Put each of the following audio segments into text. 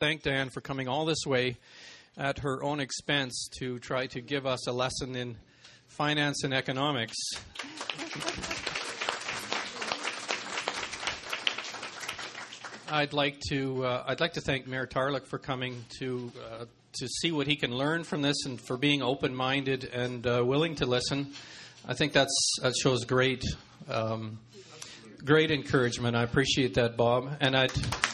thank Diane for coming all this way at her own expense to try to give us a lesson in finance and economics. I'd like to uh, I'd like to thank Mayor Tarluk for coming to uh, to see what he can learn from this and for being open minded and uh, willing to listen. I think that's that shows great um, great encouragement. I appreciate that, Bob, and I'd.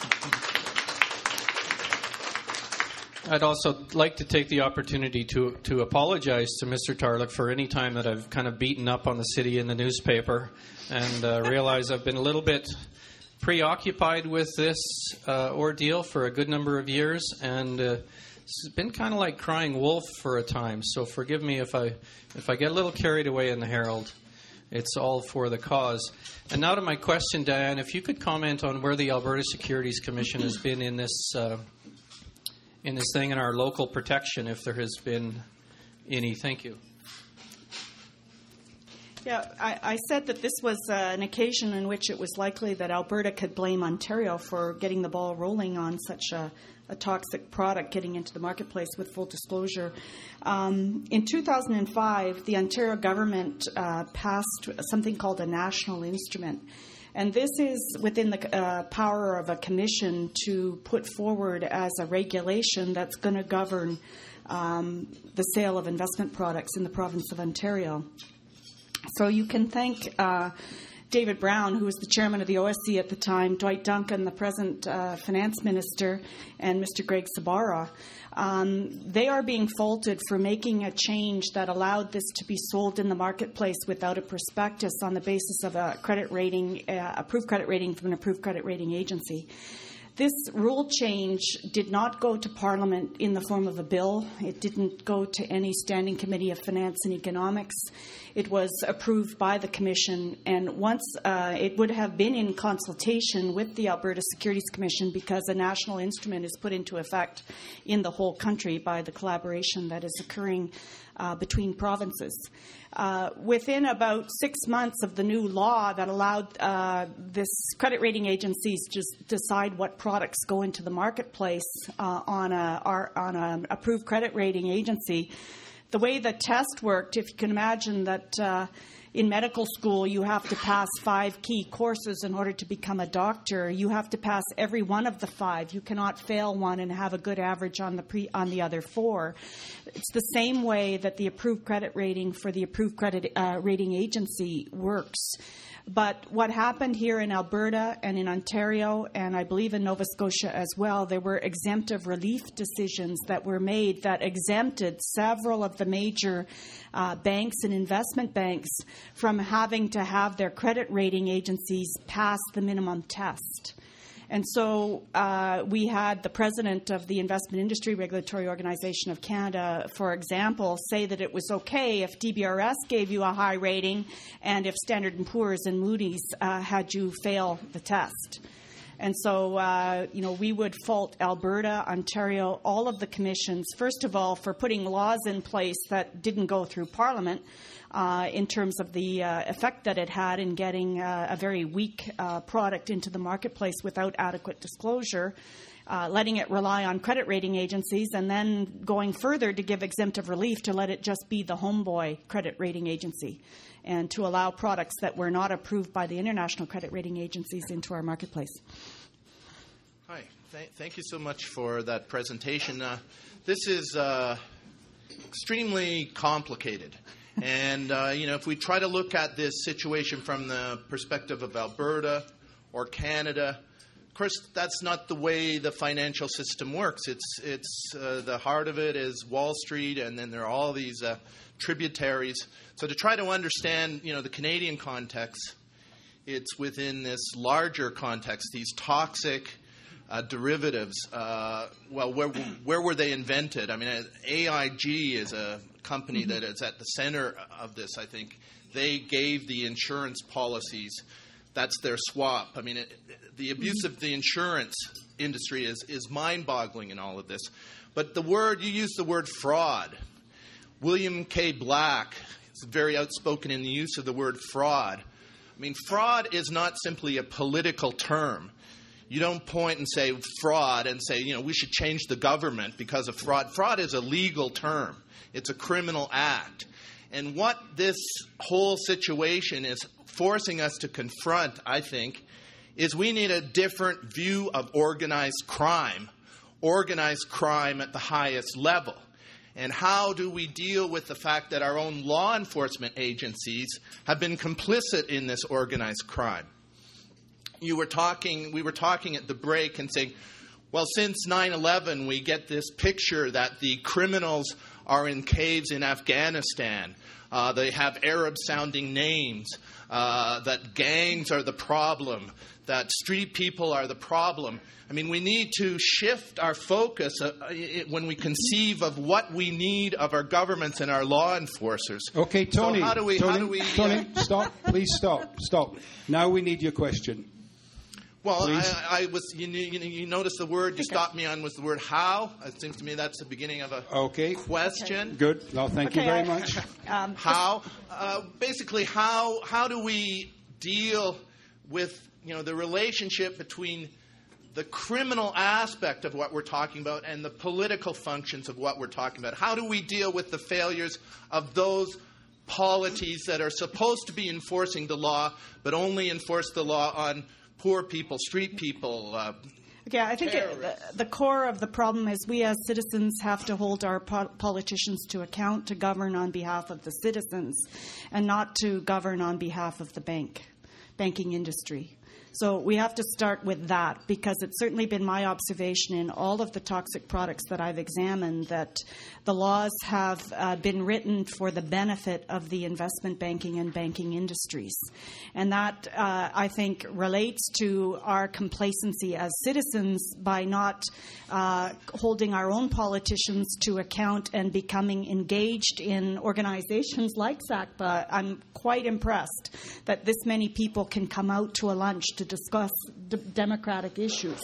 I'd also like to take the opportunity to, to apologize to Mr. Tarluk for any time that I've kind of beaten up on the city in the newspaper and uh, realize I've been a little bit preoccupied with this uh, ordeal for a good number of years, and uh, it's been kind of like crying wolf for a time. So forgive me if I if I get a little carried away in the Herald. It's all for the cause. And now to my question, Diane, if you could comment on where the Alberta Securities Commission has been in this uh, in this thing in our local protection, if there has been any. Thank you. Yeah, I, I, said that this was uh, an occasion in which it was likely that Alberta could blame Ontario for getting the ball rolling on such a, a toxic product getting into the marketplace with full disclosure. Um, in 2005, the Ontario government uh, passed something called a national instrument. And this is within the uh, power of a commission to put forward as a regulation that's going to govern um, the sale of investment products in the province of Ontario. So you can thank uh, David Brown, who was the chairman of the OSC at the time, Dwight Duncan, the present uh, finance minister, and Mr. Greg Sorbara. Um, they are being faulted for making a change that allowed this to be sold in the marketplace without a prospectus on the basis of a credit rating, uh, approved credit rating from an approved credit rating agency. This rule change did not go to Parliament in the form of a bill. It didn't go to any standing committee of finance and economics. It was approved by the Commission, and once uh, it would have been in consultation with the Alberta Securities Commission because a national instrument is put into effect in the whole country by the collaboration that is occurring uh, between provinces. Uh, within about six months of the new law that allowed uh, this credit rating agencies to decide what products go into the marketplace uh, on a on an approved credit rating agency, the way the test worked, if you can imagine that uh, in medical school, you have to pass five key courses in order to become a doctor. You have to pass every one of the five. You cannot fail one and have a good average on the pre, on the other four. It's the same way that the approved credit rating for the approved credit uh, rating agency works. But what happened here in Alberta and in Ontario, and I believe in Nova Scotia as well, there were exemptive relief decisions that were made that exempted several of the major uh, banks and investment banks from having to have their credit rating agencies pass the minimum test. And so uh, we had the president of the Investment Industry Regulatory Organization of Canada, for example, say that it was okay if DBRS gave you a high rating and if Standard & Poor's and Moody's uh, had you fail the test. And so, uh, you know, we would fault Alberta, Ontario, all of the commissions, first of all, for putting laws in place that didn't go through Parliament, uh, in terms of the uh, effect that it had in getting uh, a very weak uh, product into the marketplace without adequate disclosure. Uh, letting it rely on credit rating agencies, and then going further to give exemptive relief to let it just be the homeboy credit rating agency and to allow products that were not approved by the international credit rating agencies into our marketplace. Hi, Th- thank you so much for that presentation. This is extremely complicated. And, uh, you know, if we try to look at this situation from the perspective of Alberta or Canada, of course, that's not the way the financial system works. It's, it's uh, the heart of it is Wall Street, and then there are all these uh, tributaries. So to try to understand, you know, the Canadian context, it's within this larger context, these toxic uh, derivatives. Uh, well, where, where were they invented? I mean, AIG is a company mm-hmm. that is at the center of this, I think. They gave the insurance policies. That's their swap. I mean, it, the abuse mm-hmm. of the insurance industry is, is mind boggling in all of this. But the word, you use the word fraud. William K. Black is very outspoken in the use of the word fraud. I mean, fraud is not simply a political term. You don't point and say fraud and say, you know, we should change the government because of fraud. Fraud is a legal term, it's a criminal act. And what this whole situation is forcing us to confront, I think, is we need a different view of organized crime, organized crime at the highest level. And how do we deal with the fact that our own law enforcement agencies have been complicit in this organized crime? You were talking, we were talking at the break and saying, well, since 9 11, we get this picture that the criminals are in caves in Afghanistan. Uh, they have Arab sounding names, uh, that gangs are the problem, that street people are the problem. I mean, we need to shift our focus uh, it, when we conceive of what we need of our governments and our law enforcers. Okay, Tony. So how do we? Tony, how do we? Tony, stop. Please stop. Stop. Now we need your question. Well, I, I was. You, you, you notice the word you stopped me on was the word how. It seems to me that's the beginning of a Okay. question. Good. Well, thank you very I- much. Um, How, uh, basically, how how do we deal with you know the relationship between the criminal aspect of what we're talking about and the political functions of what we're talking about? How do we deal with the failures of those polities that are supposed to be enforcing the law but only enforce the law on poor people, street people? Uh, Okay, I think it, the, the core of the problem is we as citizens have to hold our po- politicians to account to govern on behalf of the citizens and not to govern on behalf of the bank, banking industry. So we have to start with that because it's certainly been my observation in all of the toxic products that I've examined that the laws have uh, been written for the benefit of the investment banking and banking industries. And that, uh, I think, relates to our complacency as citizens by not uh, holding our own politicians to account and becoming engaged in organizations like SACPA. I'm quite impressed that this many people can come out to a lunch to discuss d- democratic issues.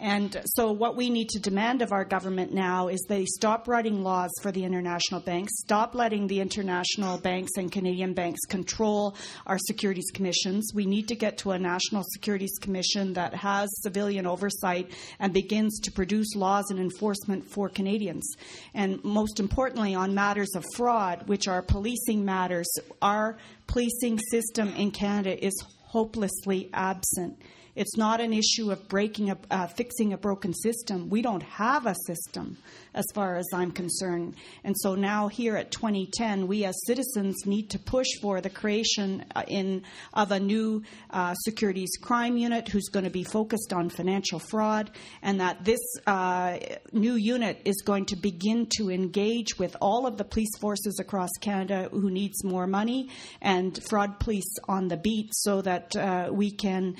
And so, what we need to demand of our government now is they stop writing laws for the international banks, stop letting the international banks and Canadian banks control our securities commissions. We need to get to a national securities commission that has civilian oversight and begins to produce laws and enforcement for Canadians. And most importantly, on matters of fraud, which are policing matters, our policing system in Canada is hopelessly absent. It's not an issue of breaking a, uh, fixing a broken system. We don't have a system, as far as I'm concerned. And so now, here at 2010, we as citizens need to push for the creation uh, in of a new uh, securities crime unit who's going to be focused on financial fraud, and that this uh, new unit is going to begin to engage with all of the police forces across Canada who needs more money and fraud police on the beat, so that uh, we can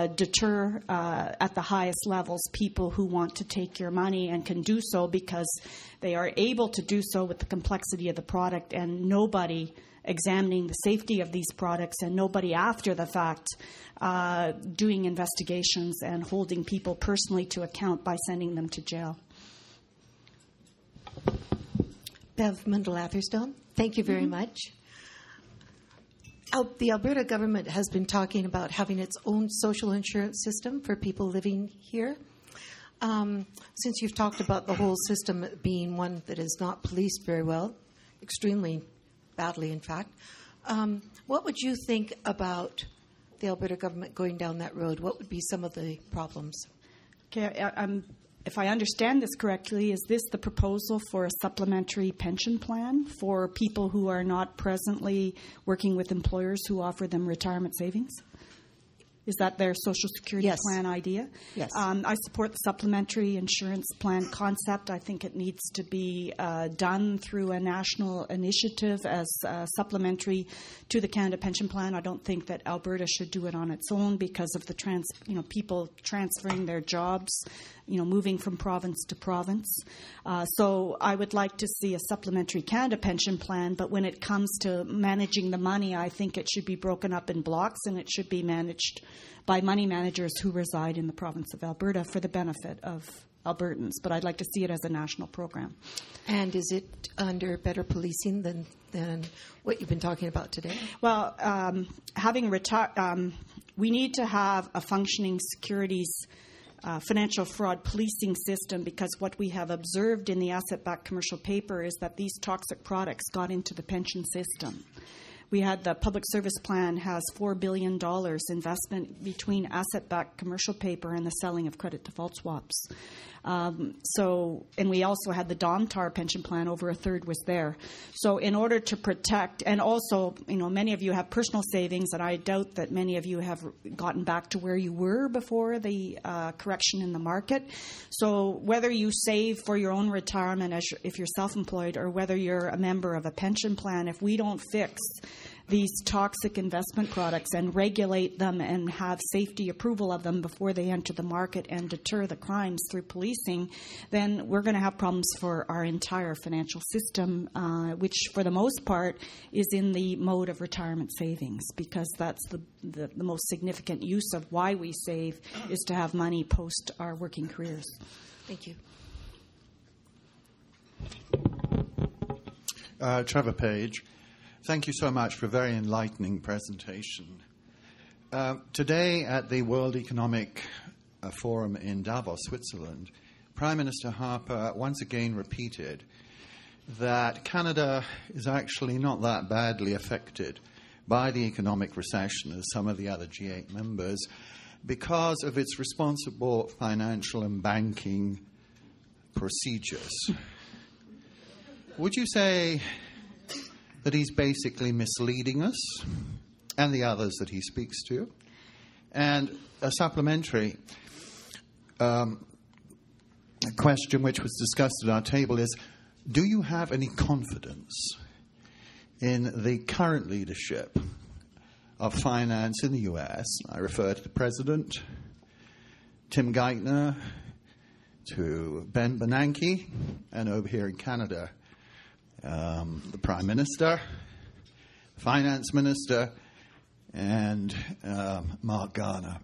uh, deter uh, at the highest levels people who want to take your money and can do so because they are able to do so with the complexity of the product and nobody examining the safety of these products and nobody after the fact uh, doing investigations and holding people personally to account by sending them to jail. Bev Mundell Atherstone, thank you very much. The Alberta government has been talking about having its own social insurance system for people living here. Um, since you've talked about the whole system being one that is not policed very well, extremely badly, in fact, um, what would you think about the Alberta government going down that road? What would be some of the problems? Okay, I, I'm, if I understand this correctly, is this the proposal for a supplementary pension plan for people who are not presently working with employers who offer them retirement savings? Is that their social security Yes. plan idea? Yes. Um, I support the supplementary insurance plan concept. I think it needs to be uh, done through a national initiative as uh, supplementary to the Canada Pension Plan. I don't think that Alberta should do it on its own because of the trans, you know, people transferring their jobs, you know, moving from province to province. Uh, so I would like to see a supplementary Canada Pension Plan, but when it comes to managing the money, I think it should be broken up in blocks and it should be managed by money managers who reside in the province of Alberta for the benefit of Albertans. But I'd like to see it as a national program. And is it under better policing than, than what you've been talking about today? Well, um, having retired, um, we need to have a functioning securities uh, financial fraud policing system because what we have observed in the asset backed commercial paper is that these toxic products got into the pension system. We had the public service plan has $4 billion investment between asset backed commercial paper and the selling of credit default swaps. Um, so, and we also had the Domtar pension plan, over a third was there. So, in order to protect, and also, you know, many of you have personal savings, and I doubt that many of you have gotten back to where you were before the uh, correction in the market. So, whether you save for your own retirement as if you're self employed, or whether you're a member of a pension plan, if we don't fix these toxic investment products and regulate them and have safety approval of them before they enter the market and deter the crimes through policing, then we're going to have problems for our entire financial system, uh, which for the most part is in the mode of retirement savings because that's the, the, the most significant use of why we save is to have money post our working careers. Thank you. Uh, Trevor Page. Thank you so much for a very enlightening presentation. Uh, today at the World Economic uh, Forum in Davos, Switzerland, Prime Minister Harper once again repeated that Canada is actually not that badly affected by the economic recession as some of the other G8 members because of its responsible financial and banking procedures. Would you say that he's basically misleading us and the others that he speaks to. And a supplementary um, question, which was discussed at our table, is Do you have any confidence in the current leadership of finance in the US? I refer to the president, Tim Geithner, to Ben Bernanke, and over here in Canada, um, the Prime Minister, Finance Minister, and um, Mark Carney.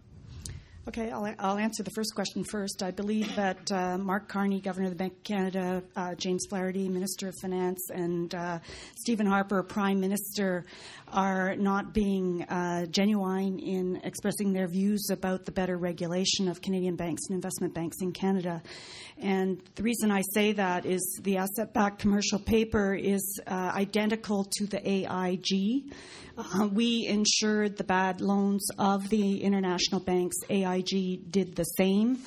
Okay, I'll, I'll, answer the first question first. I believe that uh, Mark Carney, Governor of the Bank of Canada, uh, James Flaherty, Minister of Finance, and uh, Stephen Harper, Prime Minister, are not being uh, genuine in expressing their views about the better regulation of Canadian banks and investment banks in Canada. And the reason I say that is the asset backed commercial paper is uh, identical to the AIG. Uh, we insured the bad loans of the international banks. AIG did the same.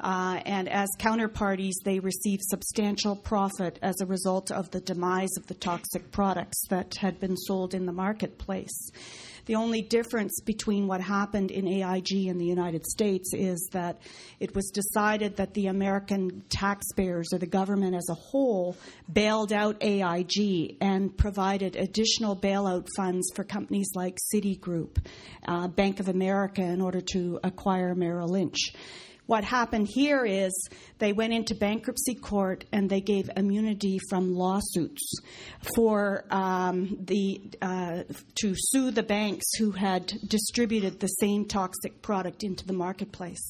Uh, and as counterparties, they received substantial profit as a result of the demise of the toxic products that had been sold in the marketplace. The only difference between what happened in AIG in the United States is that it was decided that the American taxpayers or the government as a whole bailed out AIG and provided additional bailout funds for companies like Citigroup, uh, Bank of America, in order to acquire Merrill Lynch. What happened here is they went into bankruptcy court and they gave immunity from lawsuits for um, the uh, to sue the banks who had distributed the same toxic product into the marketplace.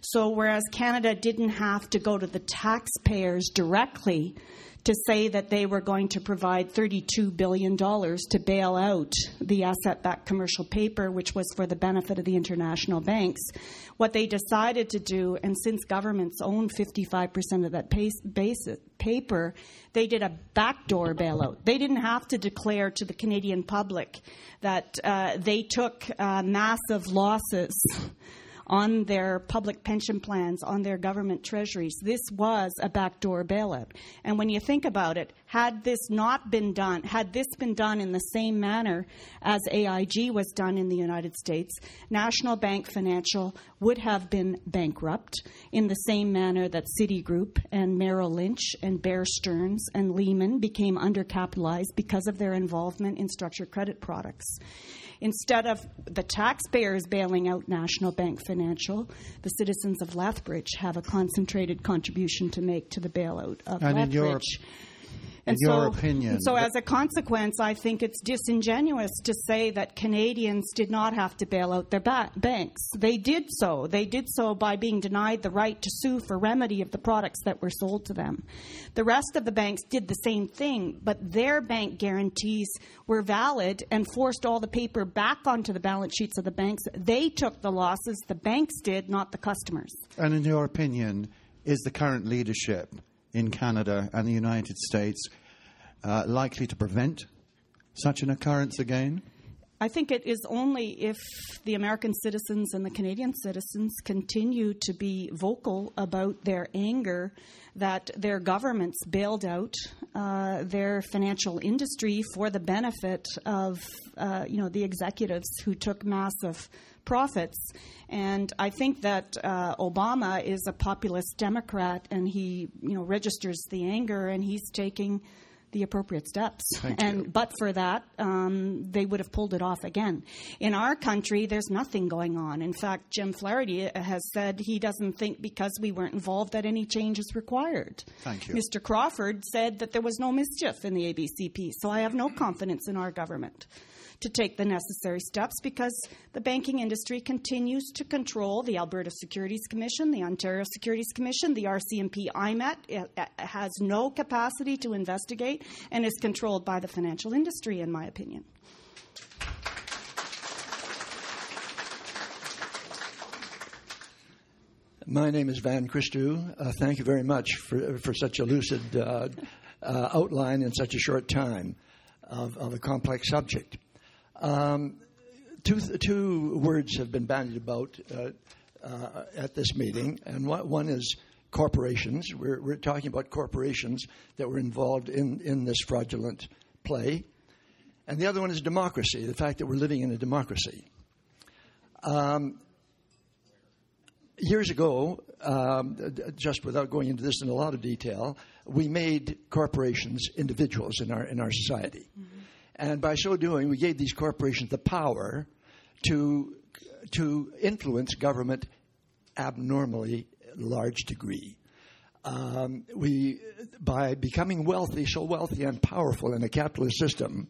So whereas Canada didn't have to go to the taxpayers directly to say that they were going to provide $32 billion to bail out the asset backed commercial paper, which was for the benefit of the international banks. What they decided to do, and since governments own 55% of that paper, they did a backdoor bailout. They didn't have to declare to the Canadian public that uh, they took uh, massive losses on their public pension plans, on their government treasuries. This was a backdoor bailout. And when you think about it, had this not been done, had this been done in the same manner as AIG was done in the United States, National Bank Financial would have been bankrupt in the same manner that Citigroup and Merrill Lynch and Bear Stearns and Lehman became undercapitalized because of their involvement in structured credit products. Instead of the taxpayers bailing out National Bank Financial, the citizens of Lethbridge have a concentrated contribution to make to the bailout of and Lethbridge. And your so, opinion, so as a consequence, I think it's disingenuous to say that Canadians did not have to bail out their ba- banks. They did so. They did so by being denied the right to sue for remedy of the products that were sold to them. The rest of the banks did the same thing, but their bank guarantees were valid and forced all the paper back onto the balance sheets of the banks. They took the losses. The banks did, not the customers. And in your opinion, is the current leadership in Canada and the United States uh, likely to prevent such an occurrence again? I think it is only if the American citizens and the Canadian citizens continue to be vocal about their anger that their governments bailed out uh, their financial industry for the benefit of uh, you know the executives who took massive profits. And I think that uh, Obama is a populist Democrat, and he you know registers the anger, and he's taking the appropriate steps. Thank and you. but for that, um, they would have pulled it off again. In our country, there's nothing going on. In fact, Jim Flaherty has said he doesn't think because we weren't involved that any change is required. Thank you. Mr. Crawford said that there was no mischief in the ABCP, so I have no confidence in our government to take the necessary steps because the banking industry continues to control the Alberta Securities Commission, the Ontario Securities Commission, the RCMP IMET. Has no capacity to investigate and is controlled by the financial industry, in my opinion. My name is Van Christou. Uh, thank you very much for, for such a lucid uh, uh, outline in such a short time of, of a complex subject. Um, two, two words have been bandied about uh, uh, at this meeting, and one, is corporations. We're, we're talking about corporations that were involved in, in this fraudulent play. And the other one is democracy, the fact that we're living in a democracy. Um, years ago, um, just without going into this in a lot of detail, we made corporations individuals in our in our society, and by so doing, we gave these corporations the power to to influence government abnormally large degree. Um, we by becoming wealthy, so wealthy and powerful in a capitalist system,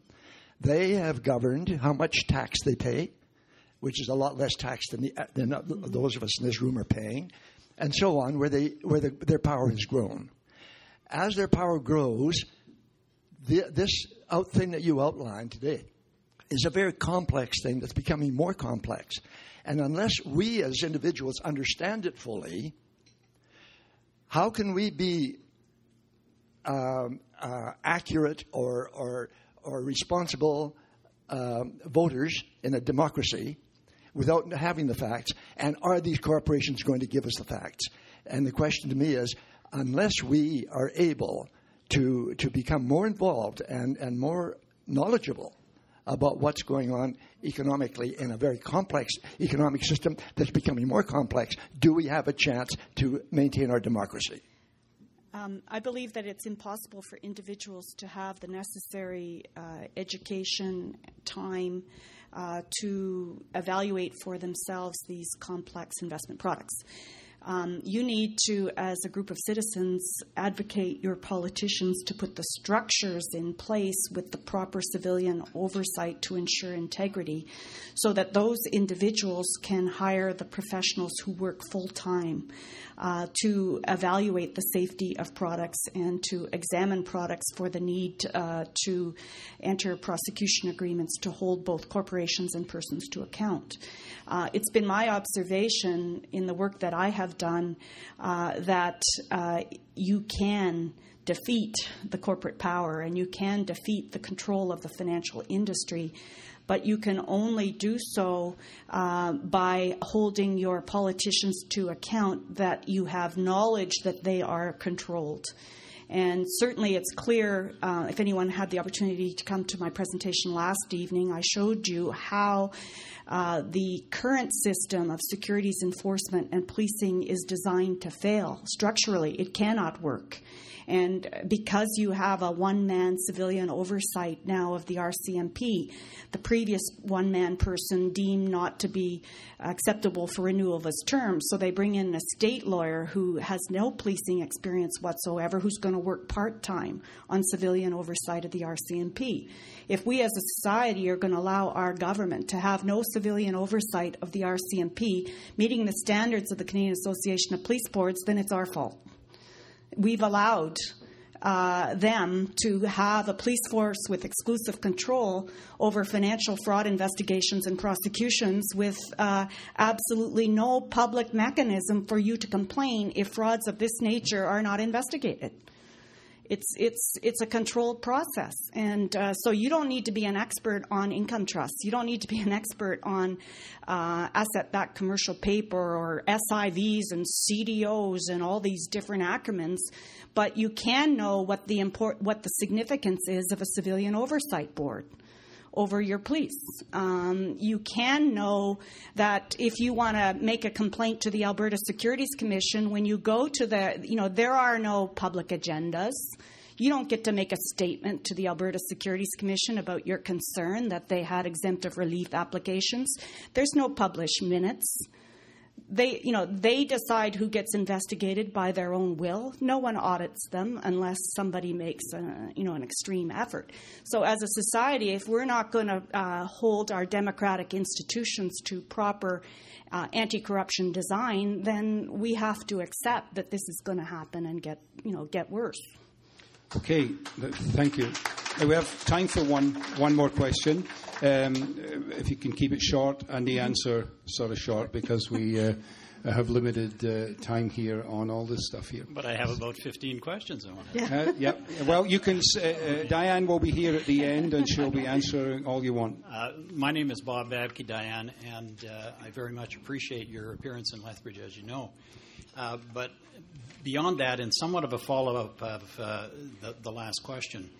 they have governed how much tax they pay which is a lot less tax than, the, than those of us in this room are paying, and so on, where, they, where the, their power has grown. As their power grows, the, this out thing that you outlined today is a very complex thing that's becoming more complex. And unless we as individuals understand it fully, how can we be um, uh, accurate or, or, or responsible um, voters in a democracy without having the facts? And are these corporations going to give us the facts? And the question to me is unless we are able to, to become more involved and, and more knowledgeable about what's going on economically in a very complex economic system that's becoming more complex, do we have a chance to maintain our democracy? Um, I believe that it's impossible for individuals to have the necessary uh, education, time uh, to evaluate for themselves these complex investment products. Um, you need to, as a group of citizens, advocate your politicians to put the structures in place with the proper civilian oversight to ensure integrity so that those individuals can hire the professionals who work full time uh, to evaluate the safety of products and to examine products for the need uh, to enter prosecution agreements to hold both corporations and persons to account. Uh, it's been my observation in the work that I have done uh, that uh, you can defeat the corporate power and you can defeat the control of the financial industry but you can only do so uh, by holding your politicians to account that you have knowledge that they are controlled. And certainly, it's clear uh, if anyone had the opportunity to come to my presentation last evening, I showed you how Uh, the current system of securities enforcement and policing is designed to fail. Structurally, it cannot work. And because you have a one man civilian oversight now of the RCMP, the previous one man person deemed not to be acceptable for renewal of his term. So they bring in a state lawyer who has no policing experience whatsoever, who's going to work part time on civilian oversight of the RCMP. If we as a society are going to allow our government to have no civilian oversight of the RCMP, meeting the standards of the Canadian Association of Police Boards, then it's our fault we've allowed uh, them to have a police force with exclusive control over financial fraud investigations and prosecutions with uh, absolutely no public mechanism for you to complain if frauds of this nature are not investigated. It's, it's, it's a controlled process. And uh, so you don't need to be an expert on income trusts. You don't need to be an expert on uh, asset backed commercial paper or SIVs and CDOs and all these different acronyms. But you can know what the, import, what the significance is of a civilian oversight board over your police. Um, you can know that if you want to make a complaint to the Alberta Securities Commission, when you go to the, you know, there are no public agendas. You don't get to make a statement to the Alberta Securities Commission about your concern that they had exemptive relief applications. There's no published minutes they you know they decide who gets investigated by their own will. No one audits them unless somebody makes a, you know an extreme effort. So as a society if we're not going to uh, hold our democratic institutions to proper uh, anti-corruption design then we have to accept that this is going to happen and get you know get worse. Okay thank you. We have time for one one more question um, if you can keep it short and the answer sort of short because we uh, have limited uh, time here on all this stuff here. But I have about 15 questions on it. Yeah. Uh, yep. Well, you can. Uh, uh, Diane will be here at the end and she'll be answering all you want. Uh, my name is Bob Babke, Diane, and I very much appreciate your appearance in Lethbridge, as you know. but beyond that, and somewhat of a follow up of the, the last question,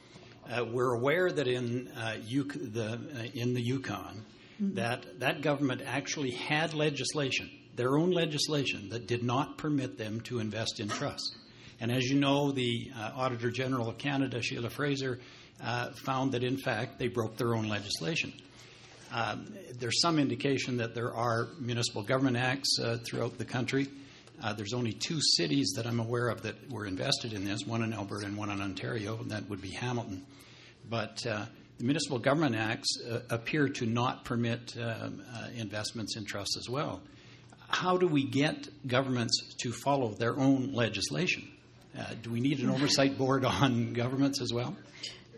uh, we're aware that in uh, the uh, in the Yukon, mm-hmm. that that government actually had legislation, their own legislation, that did not permit them to invest in trusts. And as you know, the uh, Auditor General of Canada, Sheila Fraser, uh, found that in fact they broke their own legislation. Um, there's some indication that there are municipal government acts uh, throughout the country. Uh, there's only two cities that I'm aware of that were invested in this, one in Alberta and one in Ontario, and that would be Hamilton. But uh, the Municipal Government Acts uh, appear to not permit um, uh, investments in trusts as well. How do we get governments to follow their own legislation? Uh, do we need an oversight board on governments as well?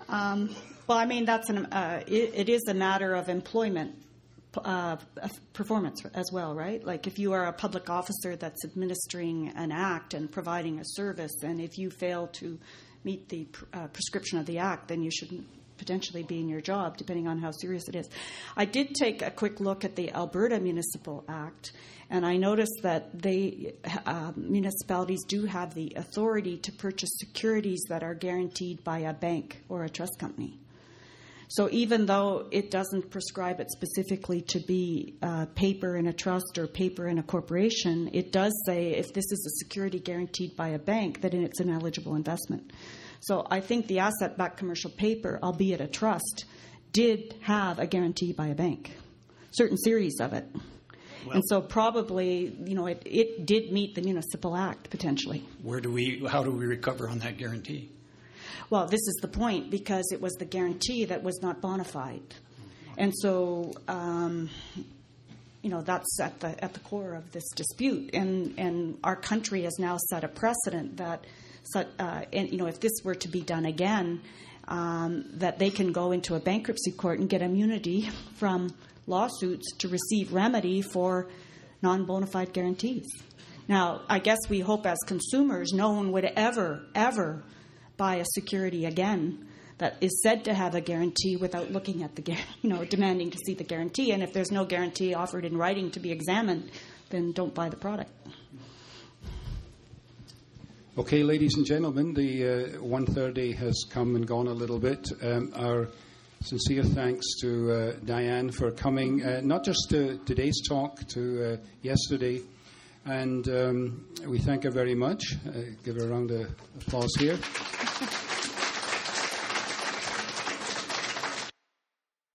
Um, well, I mean, that's an, uh, it, it is a matter of employment uh, performance as well, right? Like if you are a public officer that's administering an act and providing a service, and if you fail to meet the uh, prescription of the act, then you shouldn't potentially be in your job, depending on how serious it is. I did take a quick look at the Alberta Municipal Act, and I noticed that they uh, municipalities do have the authority to purchase securities that are guaranteed by a bank or a trust company. So even though it doesn't prescribe it specifically to be uh, paper in a trust or paper in a corporation, it does say if this is a security guaranteed by a bank, that it's an eligible investment. So I think the asset backed commercial paper, albeit a trust, did have a guarantee by a bank, certain series of it. Well, and so probably, you know, it, it did meet the municipal act potentially. Where do we, how do we recover on that guarantee? Well, this is the point because it was the guarantee that was not bona fide. And so, um, you know, that's at the, at the core of this dispute. And, and our country has now set a precedent that, uh, and, you know, if this were to be done again, um, that they can go into a bankruptcy court and get immunity from lawsuits to receive remedy for non bona fide guarantees. Now, I guess we hope as consumers no one would ever, ever buy a security again that is said to have a guarantee without looking at the, you know, demanding to see the guarantee. And if there's no guarantee offered in writing to be examined, then don't buy the product. Okay, ladies and gentlemen, the uh, 1.30 has come and gone a little bit. Um, our sincere thanks to uh, Diane for coming, uh, not just to today's talk, to uh, yesterday. And um, we thank her very much. Uh, give her a round of applause here.